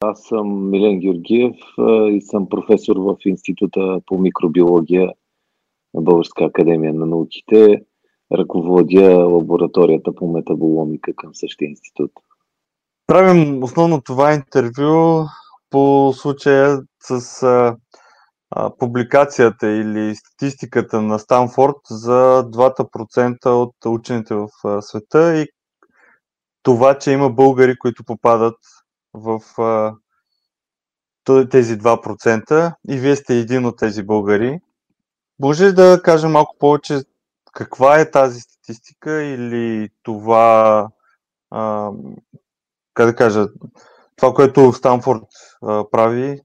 Аз съм Милен Георгиев и съм професор в Института по микробиология на Българска академия на науките. Ръководя лабораторията по метаболомика към същия институт. Правим основно това интервю по случая с а, а, публикацията или статистиката на Станфорд за 2% от учените в света и това, че има българи, които попадат в тези 2% и вие сте един от тези българи. Може ли да кажа малко повече каква е тази статистика или това, как да кажа, това, което Станфорд прави,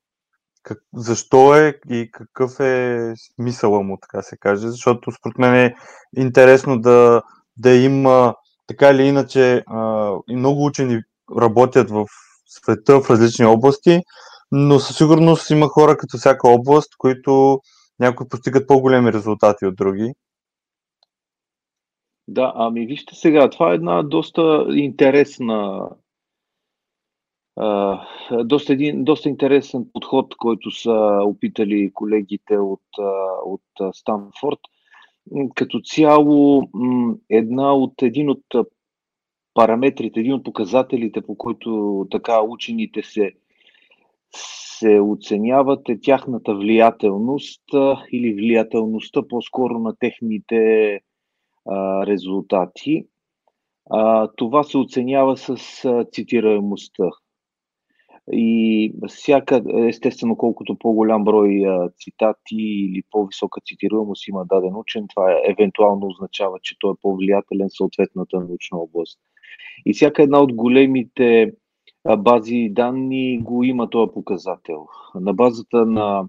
как, защо е и какъв е смисъла му, така се каже, защото според мен е интересно да, да има така или иначе а, и много учени работят в света в различни области, но със сигурност има хора като всяка област, които някои постигат по-големи резултати от други. Да, ами вижте сега, това е една доста интересна Uh, доста, един, доста интересен подход, който са опитали колегите от, от Станфорд. Като цяло, една от, един от параметрите, един от показателите, по които така учените се, се оценяват е тяхната влиятелност или влиятелността по-скоро на техните а, резултати. А, това се оценява с а, цитираемостта. И всяка, естествено, колкото по-голям брой а, цитати или по-висока цитируемост има даден учен, това евентуално означава, че той е по-влиятелен в съответната научна област. И всяка една от големите бази данни го има този показател. На базата на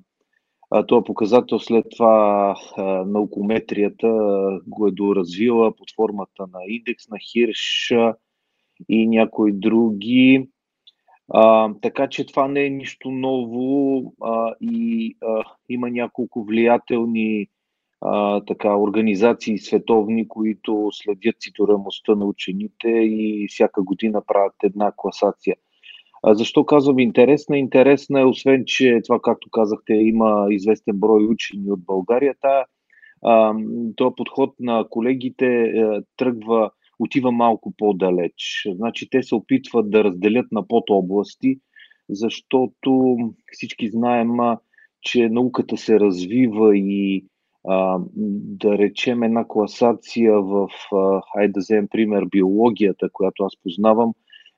този показател след това наукометрията го е доразвила под формата на индекс на Хирш и някои други. А, така че това не е нищо ново а, и а, има няколко влиятелни а, така, организации световни, които следят цитируемостта на учените и всяка година правят една класация. А защо казвам интересна? Интересна е, освен, че това, както казахте, има известен брой учени от България. Та, а, този подход на колегите а, е, тръгва, отива малко по-далеч. Значи те се опитват да разделят на подобласти, защото всички знаем, че науката се развива и да речем една класация в, а, хайде да вземем пример, биологията, която аз познавам,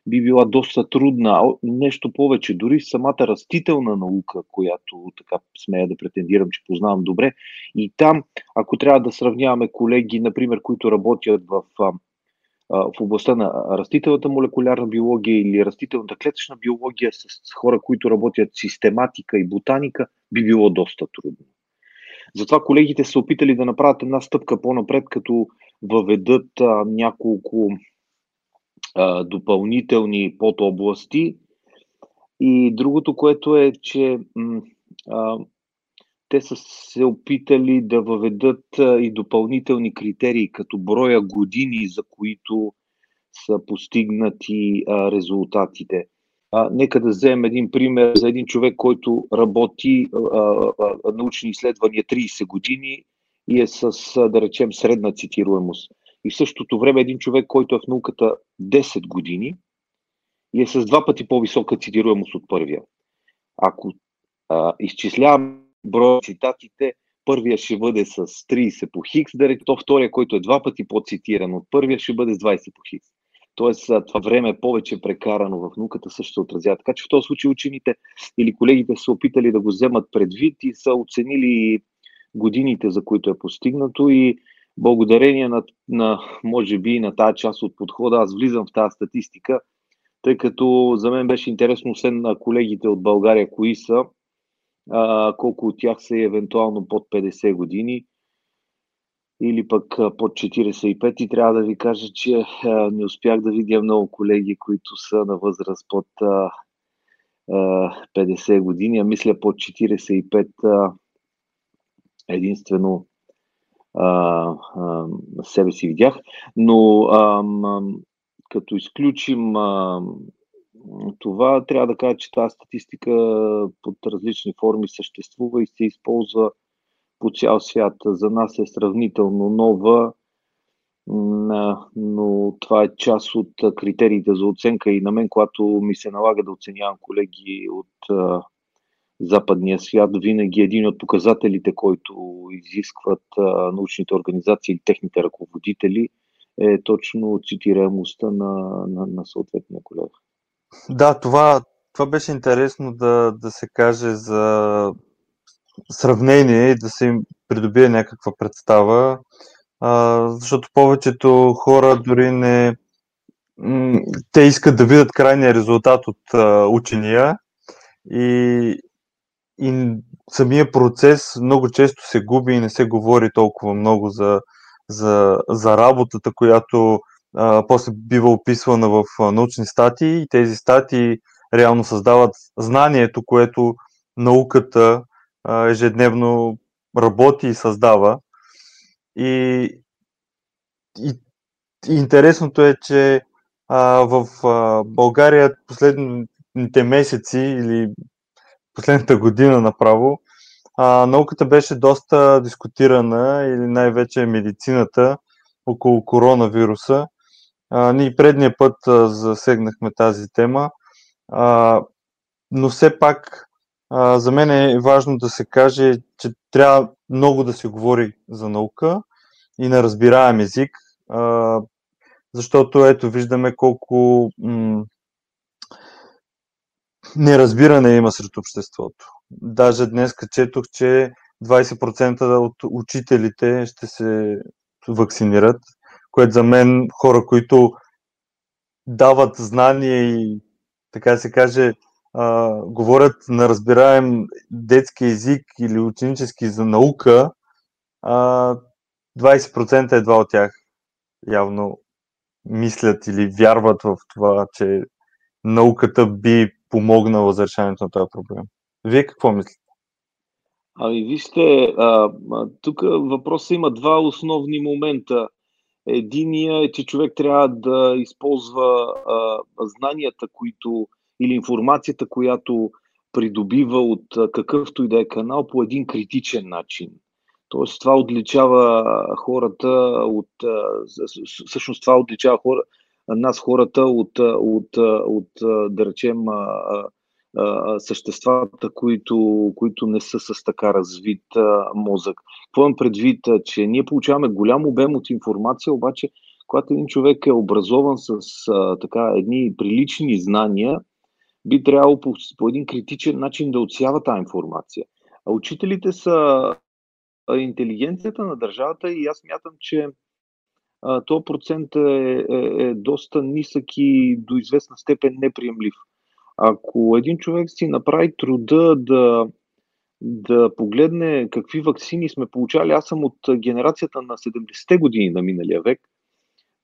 би била доста трудна. Нещо повече, дори самата растителна наука, която така смея да претендирам, че познавам добре. И там, ако трябва да сравняваме колеги, например, които работят в, в областта на растителната молекулярна биология или растителната клетъчна биология с хора, които работят систематика и ботаника, би било доста трудно. Затова колегите са опитали да направят една стъпка по-напред, като въведат а, няколко а, допълнителни подобласти. И другото, което е, че а, те са се опитали да въведат а, и допълнителни критерии, като броя години, за които са постигнати а, резултатите. А, нека да вземем един пример за един човек, който работи а, а, научни изследвания 30 години и е с, да речем, средна цитируемост. И в същото време един човек, който е в науката 10 години и е с два пъти по-висока цитируемост от първия. Ако а, изчислявам броя цитатите, първия ще бъде с 30 по хикс, да то втория, който е два пъти по-цитиран от първия, ще бъде с 20 по хикс. Тоест, това време е повече прекарано в науката също се отразява. Така че в този случай учените или колегите са опитали да го вземат предвид и са оценили годините, за които е постигнато и благодарение на, на може би, на тази част от подхода, аз влизам в тази статистика, тъй като за мен беше интересно, освен на колегите от България, кои са, а, колко от тях са евентуално под 50 години или пък под 45 и трябва да ви кажа, че не успях да видя много колеги, които са на възраст под 50 години, а мисля под 45 единствено себе си видях, но като изключим това трябва да кажа, че тази статистика под различни форми съществува и се използва по цял свят. За нас е сравнително нова, но това е част от критериите за оценка и на мен, когато ми се налага да оценявам колеги от западния свят, винаги един от показателите, който изискват научните организации или техните ръководители, е точно цитираемостта на, на, на съответния колега. Да, това, това беше интересно да, да се каже за сравнение и да се им придобие някаква представа, а, защото повечето хора дори не. Те искат да видят крайния резултат от а, учения и, и самия процес много често се губи и не се говори толкова много за, за, за работата, която а, после бива описвана в а, научни статии и тези статии реално създават знанието, което науката ежедневно работи и създава. И, и интересното е, че а, в а, България последните месеци или последната година направо, а, науката беше доста дискутирана или най-вече медицината около коронавируса. А, ние предния път а, засегнахме тази тема, а, но все пак а, за мен е важно да се каже, че трябва много да се говори за наука и на разбираем език, а, защото ето виждаме колко м- неразбиране има сред обществото. Даже днес четох, че 20% от учителите ще се вакцинират, което за мен хора, които дават знания и така се каже, а, говорят на разбираем детски език или ученически за наука, а, 20% едва от тях явно мислят или вярват в това, че науката би помогнала за решаването на този проблем. Вие какво мислите? Ами вижте, тук въпросът има два основни момента. Единия е, че човек трябва да използва а, знанията, които или информацията, която придобива от какъвто и да е канал по един критичен начин. Тоест това отличава хората от... Всъщност това отличава хора, нас хората от, от, от да речем, съществата, които, които не са с така развит мозък. Какво имам предвид, че ние получаваме голям обем от информация, обаче когато един човек е образован с така едни прилични знания, би трябвало по, по един критичен начин да отсява тази информация. А учителите са интелигенцията на държавата и аз мятам, че този процент е, е, е доста нисък и до известна степен неприемлив. Ако един човек си направи труда да, да погледне какви вакцини сме получали, аз съм от генерацията на 70-те години на миналия век,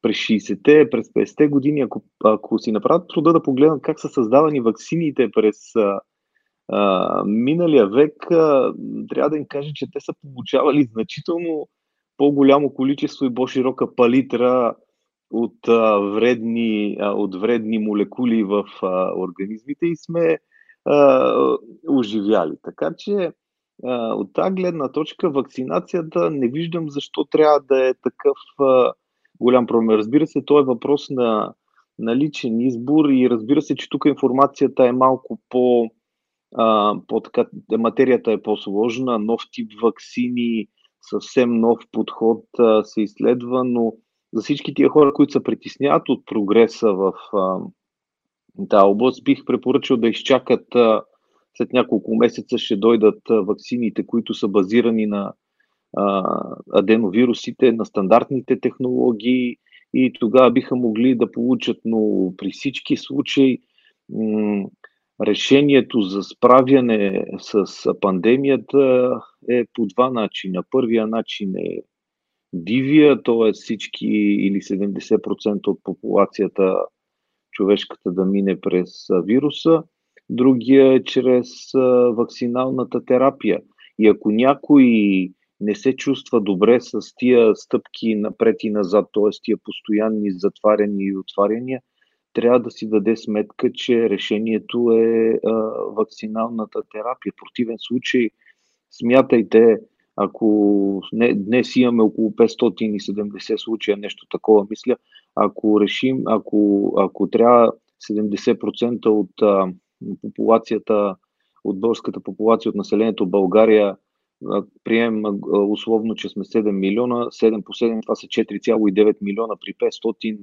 през 60-те, през 50-те години, ако, ако си направят труда да погледнат как са създавани ваксините през а, а, миналия век, а, трябва да им кажа, че те са получавали значително по-голямо количество и по-широка палитра от, а, вредни, а, от вредни молекули в а, организмите и сме а, оживяли. Така че а, от тази гледна точка вакцинацията не виждам защо трябва да е такъв а, голям проблем. Разбира се, то е въпрос на, на личен избор и разбира се, че тук информацията е малко по, а, по така, материята е по-сложна, нов тип вакцини, съвсем нов подход а, се изследва, но за всички тия хора, които се притесняват от прогреса в тази област, бих препоръчал да изчакат а, след няколко месеца ще дойдат ваксините, които са базирани на аденовирусите на стандартните технологии и тогава биха могли да получат, но при всички случаи решението за справяне с пандемията е по два начина. Първия начин е дивия, т.е. всички или 70% от популацията човешката да мине през вируса. Другия е чрез вакциналната терапия. И ако някой не се чувства добре с тия стъпки напред и назад, т.е. тия постоянни затваряния и отваряния, трябва да си даде сметка, че решението е а, вакциналната терапия. В противен случай, смятайте, ако не, днес имаме около 570 случая, нещо такова, мисля, ако решим, ако, ако трябва 70% от а, популацията, от българската популация, от населението България, приемем условно, че сме 7 милиона, 7 по 7, това са 4,9 милиона при 500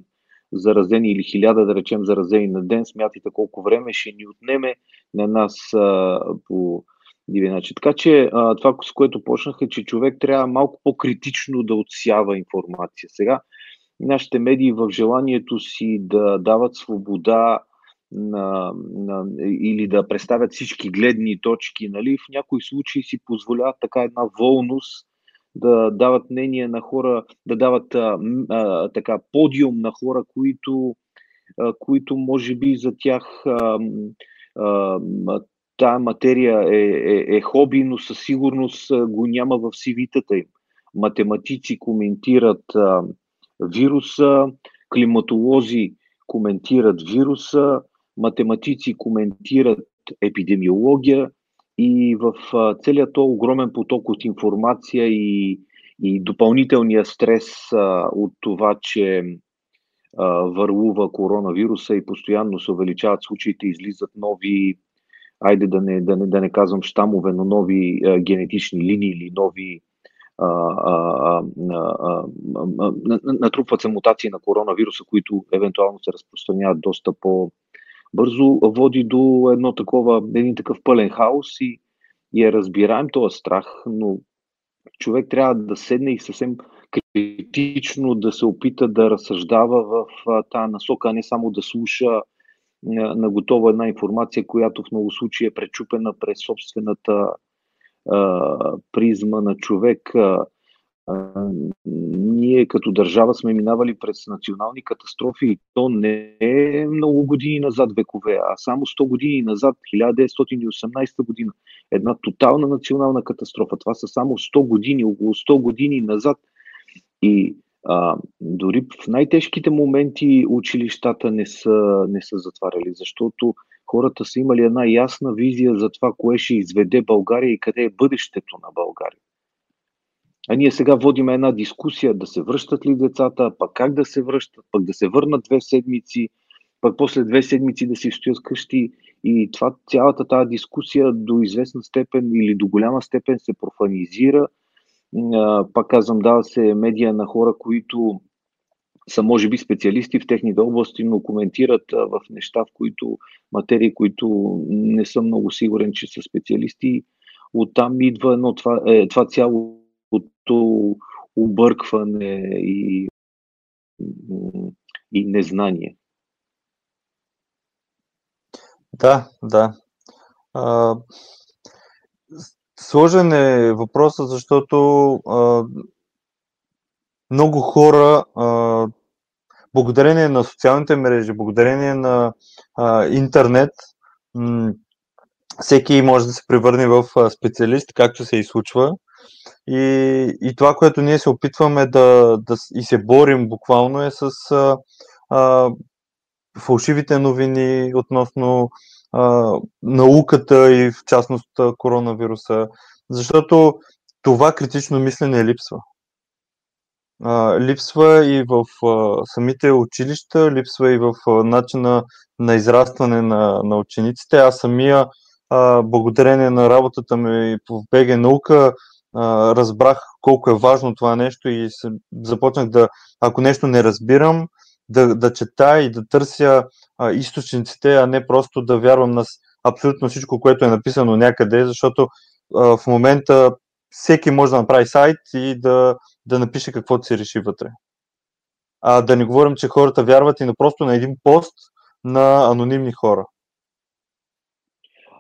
заразени или 1000, да речем, заразени на ден. Смятайте колко време ще ни отнеме на нас а, по начин. Така че а, това, с което почнах е, че човек трябва малко по-критично да отсява информация. Сега, нашите медии в желанието си да дават свобода на, на, или да представят всички гледни точки, нали, в някои случаи си позволяват така една волност да дават мнение на хора, да дават а, а, така подиум на хора, които, а, които може би за тях тая материя е, е, е хоби, но със сигурност го няма в сивитата им. Математици коментират а, вируса, климатолози коментират вируса, математици коментират епидемиология и в целият този огромен поток от информация и, и допълнителния стрес а, от това, че а, върлува коронавируса и постоянно се увеличават случаите, излизат нови, айде да не, да не, да не казвам щамове, но нови а, генетични линии или нови натрупват се мутации на коронавируса, които евентуално се разпространяват доста по, бързо води до едно такова, един такъв пълен хаос и, и е разбираем този страх, но човек трябва да седне и съвсем критично да се опита да разсъждава в тази насока, а не само да слуша на готова една информация, която в много случаи е пречупена през собствената а, призма на човек. А, ние като държава сме минавали през национални катастрофи и то не е много години назад векове, а само 100 години назад, 1918 година. Една тотална национална катастрофа. Това са само 100 години, около 100 години назад. И а, дори в най-тежките моменти училищата не са, не са затваряли, защото хората са имали една ясна визия за това, кое ще изведе България и къде е бъдещето на България. А ние сега водим една дискусия да се връщат ли децата, пък как да се връщат, пък да се върнат две седмици, пък после две седмици да си стоят къщи. И това, цялата тази дискусия до известна степен или до голяма степен се профанизира. Пак казвам, дава се медия на хора, които са може би специалисти в техните области, но коментират в неща, в които материи, които не съм много сигурен, че са специалисти. Оттам идва едно това, е, това цяло цялото объркване и, и незнание. Да, да. А, сложен е въпросът, защото а, много хора, а, благодарение на социалните мрежи, благодарение на а, интернет, м- всеки може да се превърне в специалист, както се и случва. И, и това, което ние се опитваме да, да и се борим буквално е с а, а, фалшивите новини относно а, науката и в частност коронавируса, защото това критично мислене липсва. А, липсва и в а, самите училища, липсва и в а, начина на израстване на, на учениците. Аз самия, а, благодарение на работата ми в БГ наука, разбрах колко е важно това нещо и започнах да, ако нещо не разбирам, да, да чета и да търся а, източниците, а не просто да вярвам на абсолютно всичко, което е написано някъде, защото а, в момента всеки може да направи сайт и да, да напише каквото си реши вътре. А да не говорим, че хората вярват и на просто на един пост на анонимни хора.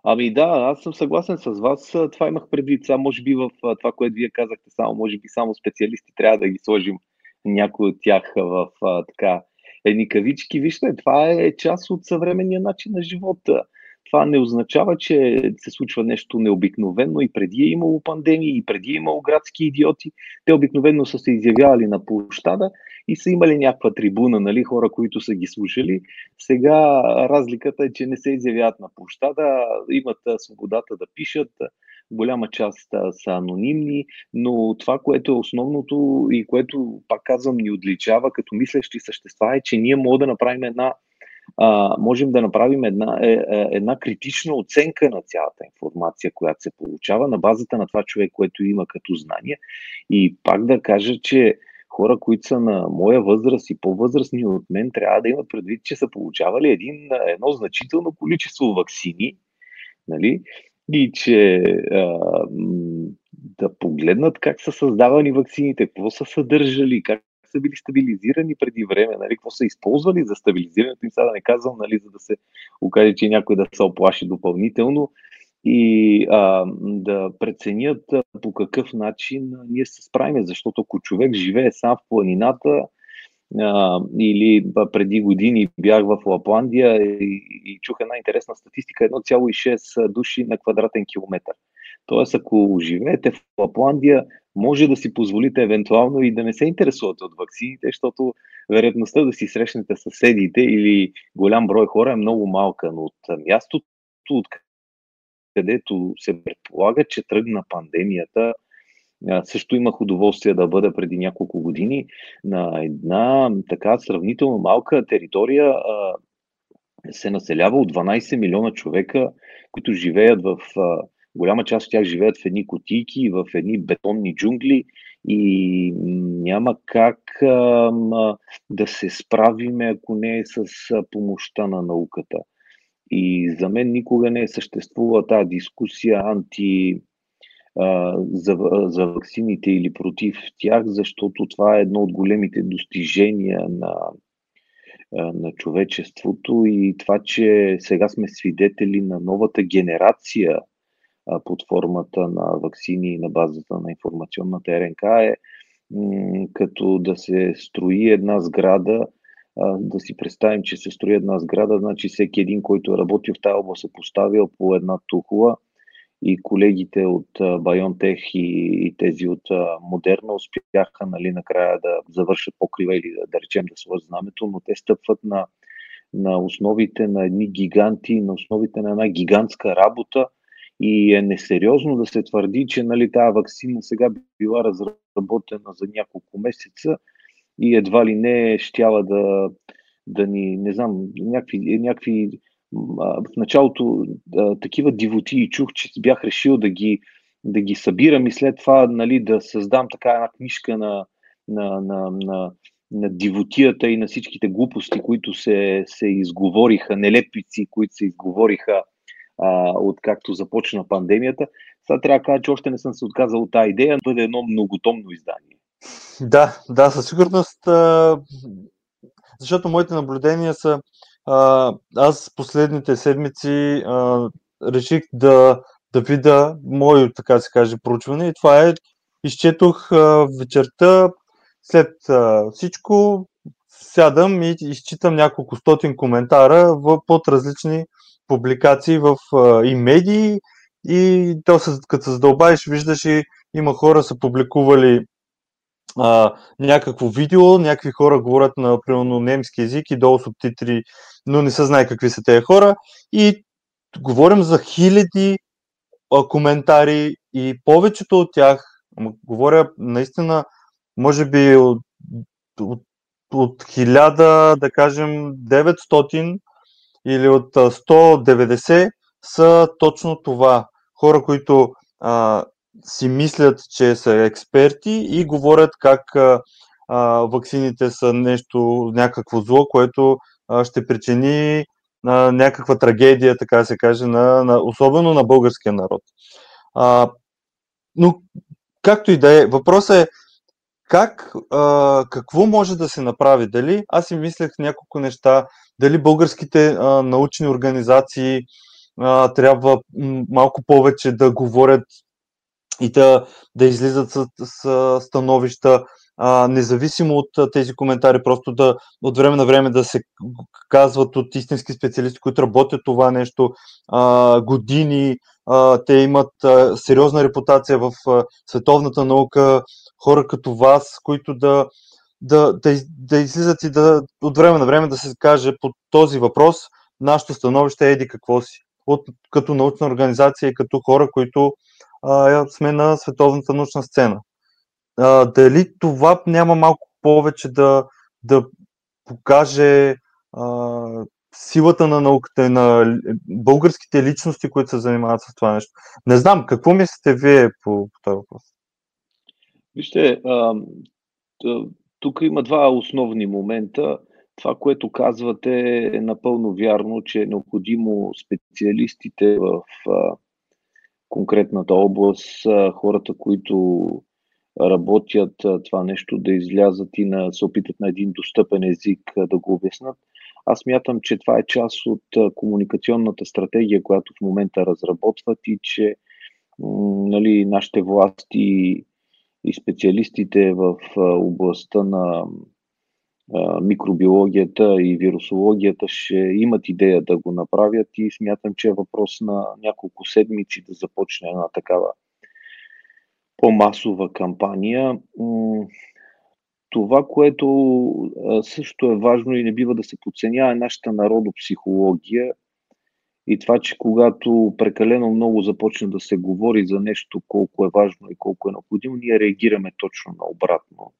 Ами да, аз съм съгласен с вас. Това имах предвид. Сега, може би в това, което вие казахте, само, може би само специалисти трябва да ги сложим някои от тях в така едни кавички. Вижте, това е част от съвременния начин на живота. Това не означава, че се случва нещо необикновено и преди е имало пандемии, и преди е имало градски идиоти. Те обикновено са се изявявали на площада и са имали някаква трибуна, нали, хора, които са ги слушали. Сега разликата е, че не се изявяват на площада, имат свободата да пишат, голяма част са анонимни, но това, което е основното и което, пак казвам, ни отличава като мислещи същества е, че ние можем да направим една а, можем да направим една, е, е, една критична оценка на цялата информация, която се получава на базата на това човек, което има като знание. И пак да кажа, че хора, които са на моя възраст и по-възрастни от мен, трябва да имат предвид, че са получавали един, едно значително количество вакцини, нали? и че а, да погледнат как са създавани вакцините, какво са съдържали, как са били стабилизирани преди време, нали, какво са използвали за стабилизирането и сега да не казвам, нали, за да се окаже, че някой да се оплаши допълнително и а, да преценят по какъв начин ние се справим, защото ако човек живее сам в планината, а, или преди години бях в Лапландия и, и чух една интересна статистика 1,6 души на квадратен километър. Тоест, ако живеете в Лапландия, може да си позволите евентуално и да не се интересувате от вакцините, защото вероятността да си срещнете съседите или голям брой хора е много малка, но от мястото, от където се предполага, че тръгна пандемията, също имах удоволствие да бъда преди няколко години на една така сравнително малка територия. Се населява от 12 милиона човека, които живеят в. Голяма част от тях живеят в едни кутийки, в едни бетонни джунгли и няма как да се справиме, ако не е с помощта на науката. И за мен никога не е съществува тази дискусия анти за, за вакцините или против тях, защото това е едно от големите достижения на, на човечеството и това, че сега сме свидетели на новата генерация под формата на вакцини на базата на информационната РНК е като да се строи една сграда, да си представим, че се строи една сграда, значи всеки един, който е работил в тази област е поставил по една тухла и колегите от BioNTech и, и тези от Модерна успяха нали, накрая да завършат покрива или да, да речем да сложат знамето, но те стъпват на, на основите на едни гиганти, на основите на една гигантска работа и е несериозно да се твърди, че нали, тази вакцина сега била разработена за няколко месеца и едва ли не щяла да, да ни, не знам, някакви, някакви в началото такива дивоти чух, че бях решил да ги, да ги събирам и след това нали, да създам така една книжка на, на, на, на, на дивотията и на всичките глупости, които се, се изговориха, нелепици, които се изговориха а, откакто започна пандемията. Сега трябва да кажа, че още не съм се отказал от тази идея, да бъде едно многотомно издание. Да, да, със сигурност, а, защото моите наблюдения са а, аз последните седмици а, реших да, да видя мое, така се каже, проучване и това е, изчетох а, вечерта, след а, всичко, сядам и изчитам няколко стотин коментара в, под различни публикации в а, и медии и то, като се задълбаеш, виждаш и има хора са публикували а, някакво видео, някакви хора говорят на примерно немски язик и долу субтитри, но не се знае какви са тези хора. И говорим за хиляди а, коментари и повечето от тях, говоря наистина, може би от, от, от 1000, да кажем 900 или от 190 са точно това. Хора, които а, си мислят, че са експерти и говорят как а, а, ваксините са нещо, някакво зло, което а, ще причини а, някаква трагедия, така се каже, на, на, особено на българския народ. А, но, както и да е, въпросът е как, а, какво може да се направи? Дали, аз си мислех няколко неща, дали българските а, научни организации а, трябва малко повече да говорят и да, да излизат с, с становища а, независимо от тези коментари, просто да от време на време да се казват от истински специалисти, които работят това нещо а, години, а, те имат а, сериозна репутация в а, световната наука, хора като вас, които да, да, да, да излизат и да от време на време да се каже по този въпрос нашето становище еди какво си. От, като научна организация и като хора, които а, сме на световната научна сцена. А, дали това няма малко повече да, да покаже а, силата на науката и на българските личности, които се занимават с това нещо. Не знам, какво мислите вие по, по този въпрос? Вижте, а, тук има два основни момента. Това, което казвате е напълно вярно, че е необходимо специалистите в а, конкретната област, а, хората, които работят това нещо да излязат и на, се опитат на един достъпен език да го обяснат. Аз мятам, че това е част от комуникационната стратегия, която в момента разработват и че нали, нашите власти и специалистите в областта на микробиологията и вирусологията ще имат идея да го направят и смятам, че е въпрос на няколко седмици да започне една такава по-масова кампания. Това, което също е важно и не бива да се подценява е нашата народопсихология и това, че когато прекалено много започне да се говори за нещо, колко е важно и колко е необходимо, ние реагираме точно на обратно.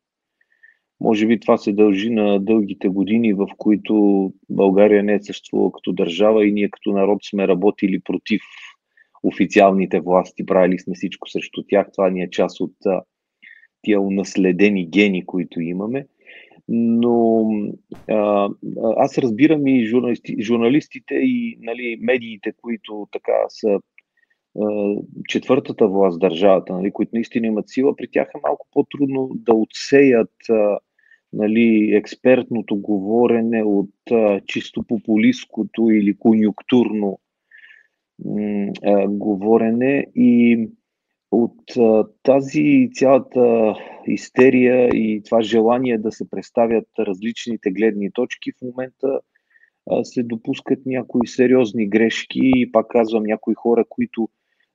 Може би това се дължи на дългите години, в които България не е съществувала като държава и ние като народ сме работили против официалните власти, правили сме всичко срещу тях. Това ни е част от тия унаследени гени, които имаме. Но а, аз разбирам и журналисти, журналистите и нали, медиите, които така са а, четвъртата власт държавата, нали, които наистина имат сила, при тях е малко по-трудно да отсеят а, нали, експертното говорене от а, чисто популистското или конюнктурно а, говорене. И от а, тази цялата истерия и това желание да се представят различните гледни точки в момента а, се допускат някои сериозни грешки и пак казвам някои хора, които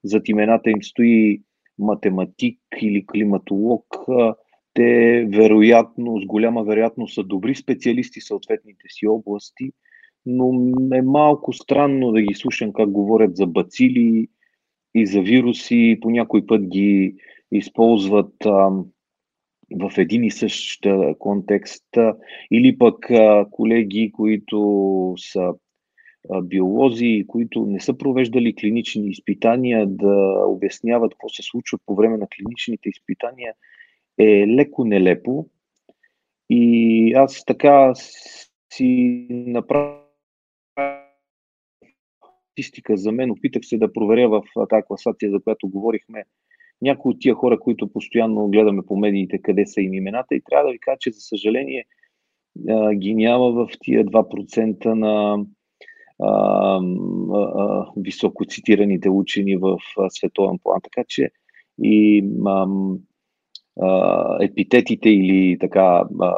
зад имената им стои математик или климатолог, а, те вероятно, с голяма вероятност са добри специалисти в съответните си области, но е малко странно да ги слушам как говорят за бацили и за вируси, по някой път ги използват в един и същ контекст, или пък колеги, които са биолози, които не са провеждали клинични изпитания, да обясняват какво се случва по време на клиничните изпитания, е леко нелепо. И аз така си направя статистика за мен, опитах се да проверя в тази класация, за която говорихме, някои от тия хора, които постоянно гледаме по медиите, къде са им имената и трябва да ви кажа, че за съжаление ги няма в тия 2% на а, а, високо цитираните учени в световен план. Така че и а, а, епитетите или така а,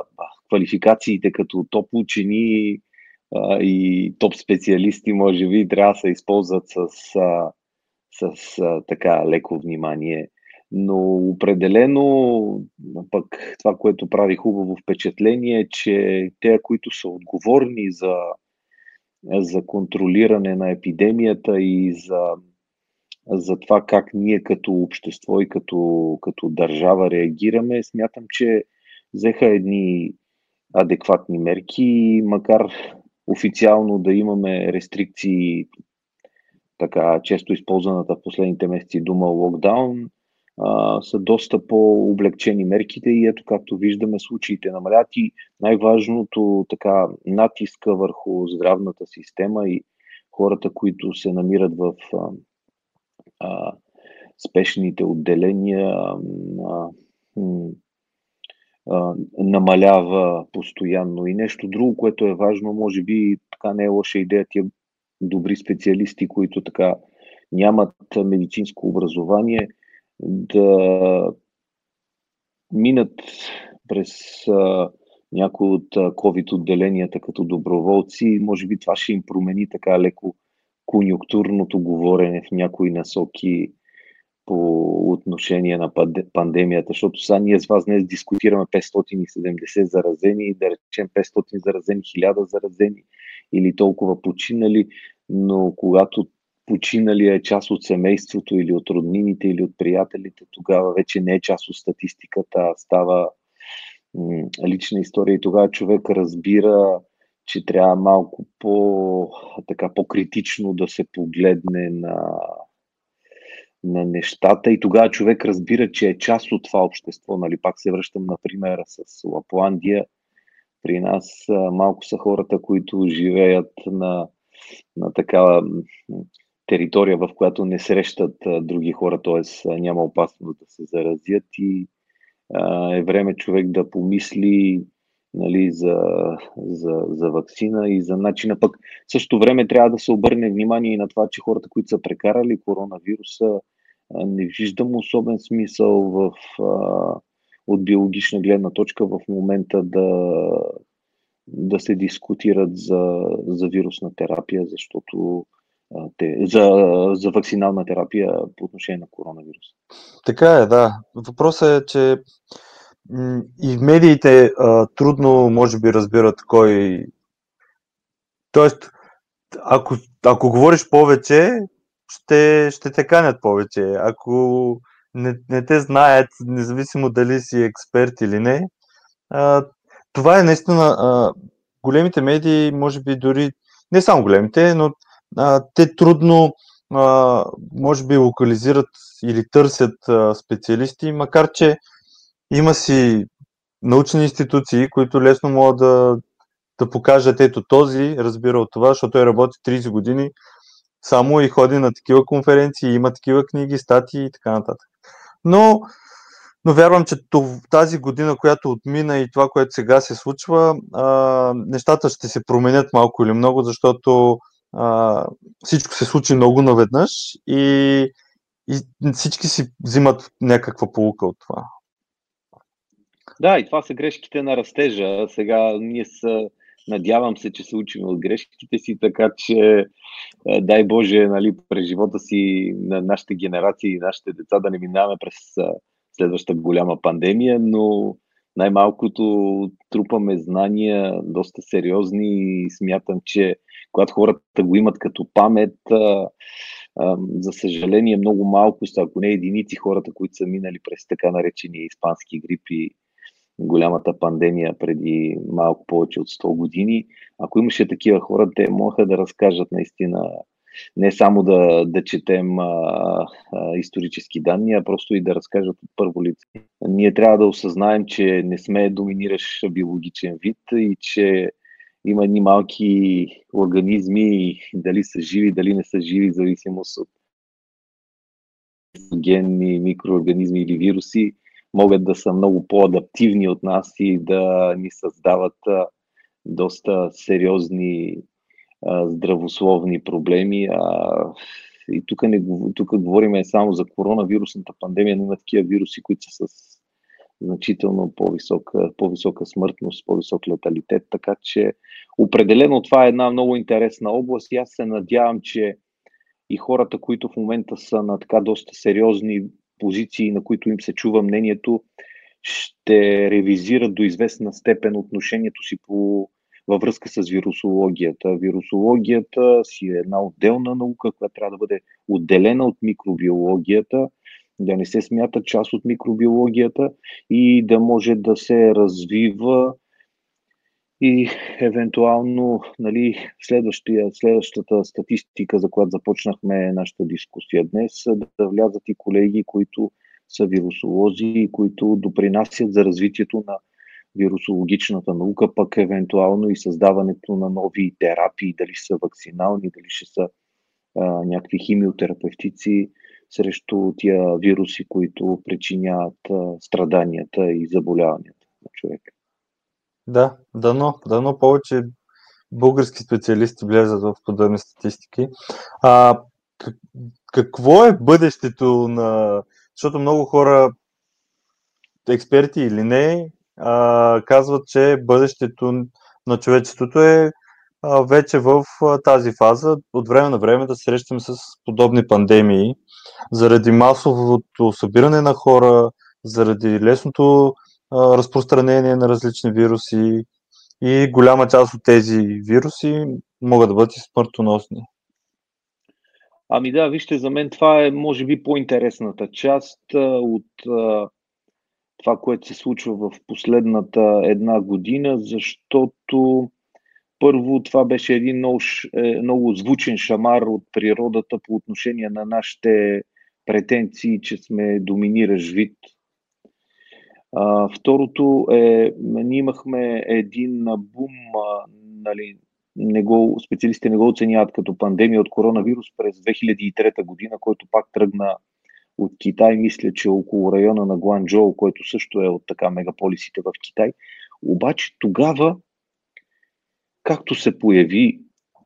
квалификациите като топ учени и топ специалисти, може би, трябва да се използват с, а, с а, така леко внимание. Но определено пък това, което прави хубаво впечатление, е, че те, които са отговорни за, за контролиране на епидемията и за, за това как ние като общество и като, като държава реагираме, смятам, че взеха едни адекватни мерки, макар официално да имаме рестрикции, така често използваната в последните месеци дума локдаун, са доста по-облегчени мерките и ето както виждаме случаите намалят и най-важното така натиска върху здравната система и хората, които се намират в а, а, спешните отделения а, намалява постоянно. И нещо друго, което е важно, може би така не е лоша идея тия добри специалисти, които така нямат медицинско образование, да минат през а, някои от COVID отделенията като доброволци. Може би това ще им промени така леко конюнктурното говорене в някои насоки по отношение на пандемията, защото сега ние с вас днес дискутираме 570 заразени, да речем 500 заразени, 1000 заразени или толкова починали, но когато починали е част от семейството или от роднините или от приятелите, тогава вече не е част от статистиката, а става лична история. И тогава човек разбира, че трябва малко по, така, по-критично да се погледне на, на нещата и тогава човек разбира, че е част от това общество. Нали, пак се връщам на примера с Лапландия. При нас малко са хората, които живеят на, на такава територия, в която не срещат други хора, т.е. няма опасност да се заразят и е време човек да помисли нали, за, за, за вакцина и за начина. Пък в същото време трябва да се обърне внимание и на това, че хората, които са прекарали коронавируса, не виждам особен смисъл в, а, от биологична гледна точка в момента да, да се дискутират за, за вирусна терапия, защото те, за, за вакцинална терапия по отношение на коронавирус. Така е, да. Въпросът е, че и в медиите а, трудно, може би, разбират кой. Тоест, ако, ако говориш повече, ще, ще те канят повече. Ако не, не те знаят, независимо дали си експерт или не, а, това е наистина. А, големите медии, може би дори, не само големите, но а, те трудно, а, може би, локализират или търсят а, специалисти, макар че има си научни институции, които лесно могат да, да покажат ето този, разбира от това, защото той работи 30 години само и ходи на такива конференции, има такива книги, статии и така нататък. Но, но вярвам, че тази година, която отмина и това, което сега се случва, нещата ще се променят малко или много, защото всичко се случи много наведнъж и, и всички си взимат някаква полука от това. Да, и това са грешките на растежа. Сега ние са, надявам се, че се учим от грешките си, така че дай Боже, нали, през живота си на нашите генерации и нашите деца да не минаваме през следващата голяма пандемия, но най-малкото трупаме знания доста сериозни и смятам, че когато хората го имат като памет, за съжаление много малко са, ако не единици хората, които са минали през така наречени испански грипи голямата пандемия преди малко повече от 100 години. Ако имаше такива хора, те могаха да разкажат наистина не само да, да четем а, а, исторически данни, а просто и да разкажат от първо лице. Ние трябва да осъзнаем, че не сме доминиращ биологичен вид и че има едни малки организми, дали са живи, дали не са живи, в зависимост от генни микроорганизми или вируси, могат да са много по-адаптивни от нас и да ни създават доста сериозни здравословни проблеми. И тук, не, тук говорим само за коронавирусната пандемия, но има такива вируси, които са с значително по-висока, по-висока смъртност, по-висок леталитет, така че определено това е една много интересна област и аз се надявам, че и хората, които в момента са на така доста сериозни позиции, на които им се чува мнението, ще ревизират до известна степен отношението си по, във връзка с вирусологията. Вирусологията си е една отделна наука, която трябва да бъде отделена от микробиологията, да не се смята част от микробиологията и да може да се развива и евентуално нали, следващата статистика, за която започнахме нашата дискусия днес, да влязат и колеги, които са вирусолози и които допринасят за развитието на вирусологичната наука, пък евентуално и създаването на нови терапии, дали са вакцинални, дали ще са а, някакви химиотерапевтици срещу тия вируси, които причиняват а, страданията и заболяванията на човека. Да, дано, дано повече български специалисти влезат в подобни статистики. А, какво е бъдещето на... Защото много хора, експерти или не, а, казват, че бъдещето на човечеството е а, вече в а, тази фаза. От време на време да се срещаме с подобни пандемии, заради масовото събиране на хора, заради лесното разпространение на различни вируси и голяма част от тези вируси могат да бъдат и смъртоносни. Ами да, вижте, за мен това е, може би, по-интересната част от това, което се случва в последната една година, защото първо това беше един много, е, много звучен шамар от природата по отношение на нашите претенции, че сме доминиращ вид. Второто е, ние имахме един бум, а, нали, не го, специалистите не го оценяват като пандемия от коронавирус през 2003 година, който пак тръгна от Китай, мисля, че около района на Гуанчжоу, който също е от така мегаполисите в Китай. Обаче тогава, както се появи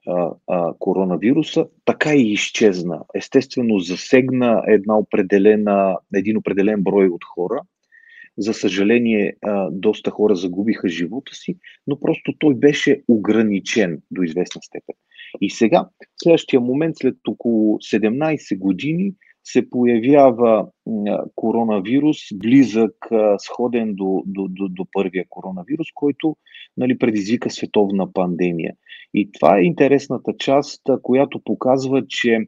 а, а, коронавируса, така и изчезна. Естествено, засегна една определена, един определен брой от хора. За съжаление, доста хора загубиха живота си, но просто той беше ограничен до известна степен. И сега, в следващия момент, след около 17 години, се появява коронавирус, близък, сходен до, до, до, до първия коронавирус, който нали, предизвика световна пандемия. И това е интересната част, която показва, че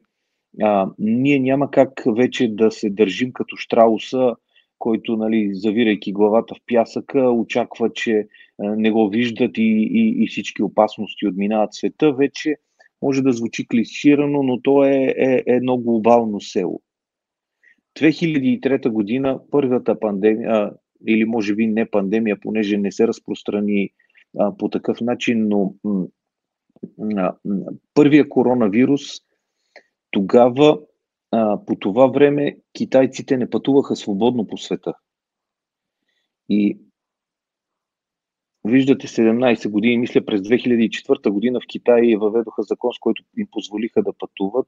а, ние няма как вече да се държим като Штрауса, който, нали, завирайки главата в пясъка, очаква, че а, не го виждат и, и, и всички опасности отминават света. Вече може да звучи клиширано, но то е, е едно глобално село. 2003 година, първата пандемия, или може би не пандемия, понеже не се разпространи а, по такъв начин, но първия коронавирус, тогава, а, по това време, китайците не пътуваха свободно по света. И Виждате 17 години, мисля през 2004 година в Китай въведоха закон, с който им позволиха да пътуват,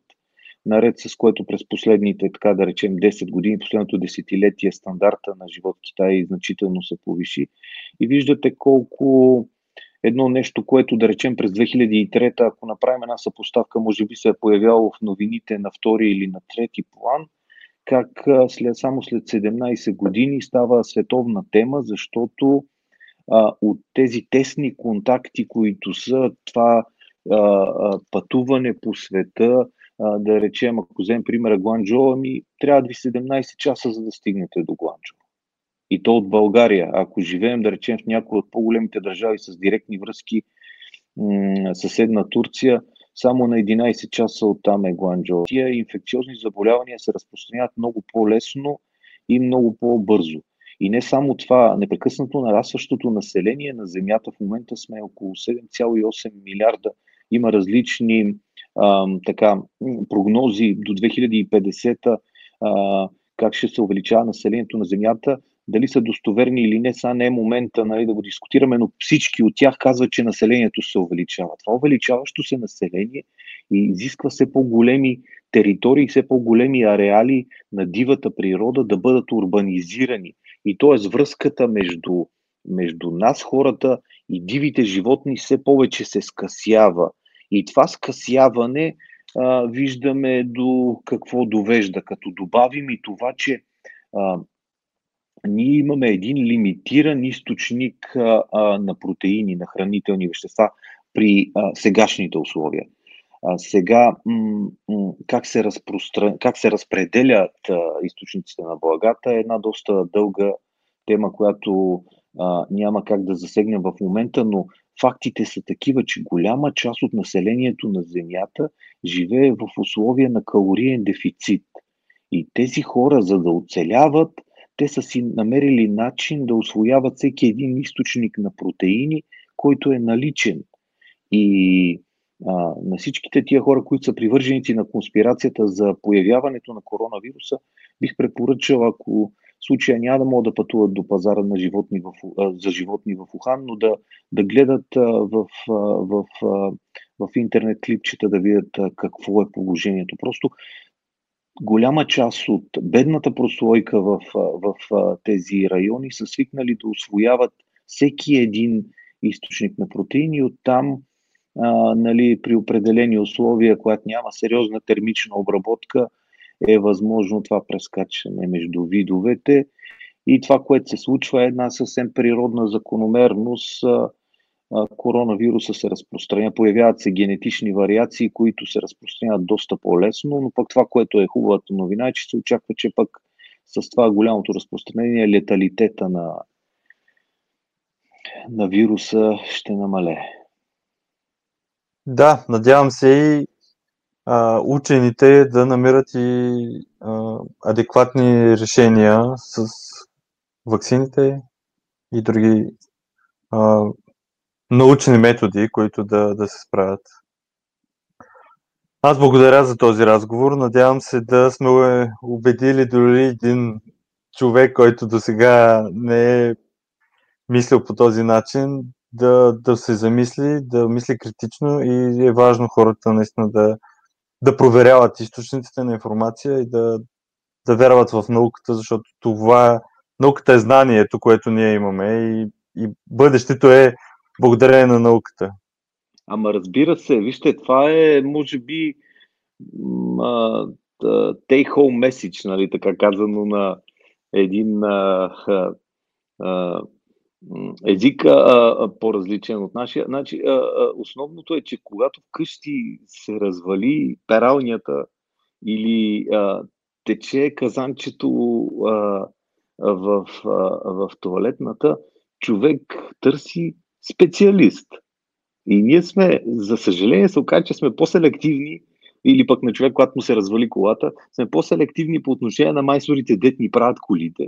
наред с което през последните, така да речем, 10 години, последното десетилетие, стандарта на живот в Китай значително се повиши. И виждате колко едно нещо, което да речем през 2003, ако направим една съпоставка, може би се е появяло в новините на втори или на трети план, как след, само след 17 години става световна тема, защото а, от тези тесни контакти, които са това а, а, пътуване по света, а, да речем, ако вземем примера Гуанчжоу, ами трябва да ви 17 часа, за да стигнете до Гуанчжоу. И то от България. Ако живеем, да речем, в някои от по-големите държави с директни връзки, съседна Турция, само на 11 часа от там е Гуанчжоу. Тия инфекциозни заболявания се разпространяват много по-лесно и много по-бързо. И не само това, непрекъснато нарастващото население на Земята в момента сме около 7,8 милиарда. Има различни а, така, прогнози до 2050 а, как ще се увеличава населението на Земята. Дали са достоверни или не, сега не е момента нали, да го дискутираме, но всички от тях казват, че населението се увеличава. Това увеличаващо се население и изисква все по-големи територии, все по-големи ареали на дивата природа да бъдат урбанизирани. И т.е. връзката между, между нас, хората и дивите животни все повече се скъсява. И това скъсяване а, виждаме до какво довежда, като добавим и това, че а, ние имаме един лимитиран източник а, на протеини, на хранителни вещества при а, сегашните условия. А, сега, м- м- как, се разпростран... как се разпределят а, източниците на благата е една доста дълга тема, която а, няма как да засегнем в момента, но фактите са такива, че голяма част от населението на Земята живее в условия на калориен дефицит. И тези хора, за да оцеляват, те са си намерили начин да освояват всеки един източник на протеини, който е наличен. И а, на всичките тия хора, които са привърженици на конспирацията за появяването на коронавируса, бих препоръчал, ако случая няма да могат да пътуват до пазара на животни в, за животни в Ухан, но да, да гледат в, в, в, в интернет клипчета да видят какво е положението. Просто голяма част от бедната прослойка в, в, в тези райони са свикнали да освояват всеки един източник на протеини. Оттам а, нали, при определени условия, когато няма сериозна термична обработка, е възможно това прескачане между видовете. И това, което се случва е една съвсем природна закономерност. Коронавируса се разпространя, появяват се генетични вариации, които се разпространяват доста по-лесно, но пък това, което е хубавата новина, е, че се очаква, че пък с това голямото разпространение леталитета на, на вируса ще намалее. Да, надявам се и а, учените да намерят и а, адекватни решения с ваксините и други научни методи, които да, да се справят. Аз благодаря за този разговор. Надявам се да сме убедили дори един човек, който до сега не е мислил по този начин, да, да се замисли, да мисли критично и е важно хората наистина да, да проверяват източниците на информация и да, да вярват в науката, защото това науката е знанието, което ние имаме и, и бъдещето е благодарение на науката. Ама разбира се, вижте, това е, може би, take home message, нали, така казано на един а, а, език а, по-различен от нашия. Значи, основното е, че когато вкъщи се развали пералнята или тече казанчето в, в туалетната, човек търси специалист. И ние сме, за съжаление, се оказа, че сме по-селективни или пък на човек, когато му се развали колата, сме по-селективни по отношение на майсторите, дет ни правят колите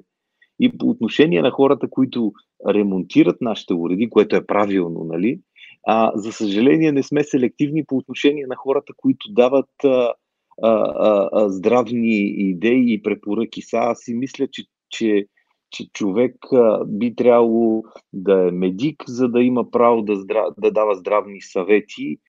и по отношение на хората, които ремонтират нашите уреди, което е правилно, нали? А, за съжаление не сме селективни по отношение на хората, които дават а, а, а, здравни идеи и препоръки. Са, аз си мисля, че, че, че човек а, би трябвало да е медик, за да има право да, здрав, да дава здравни съвети,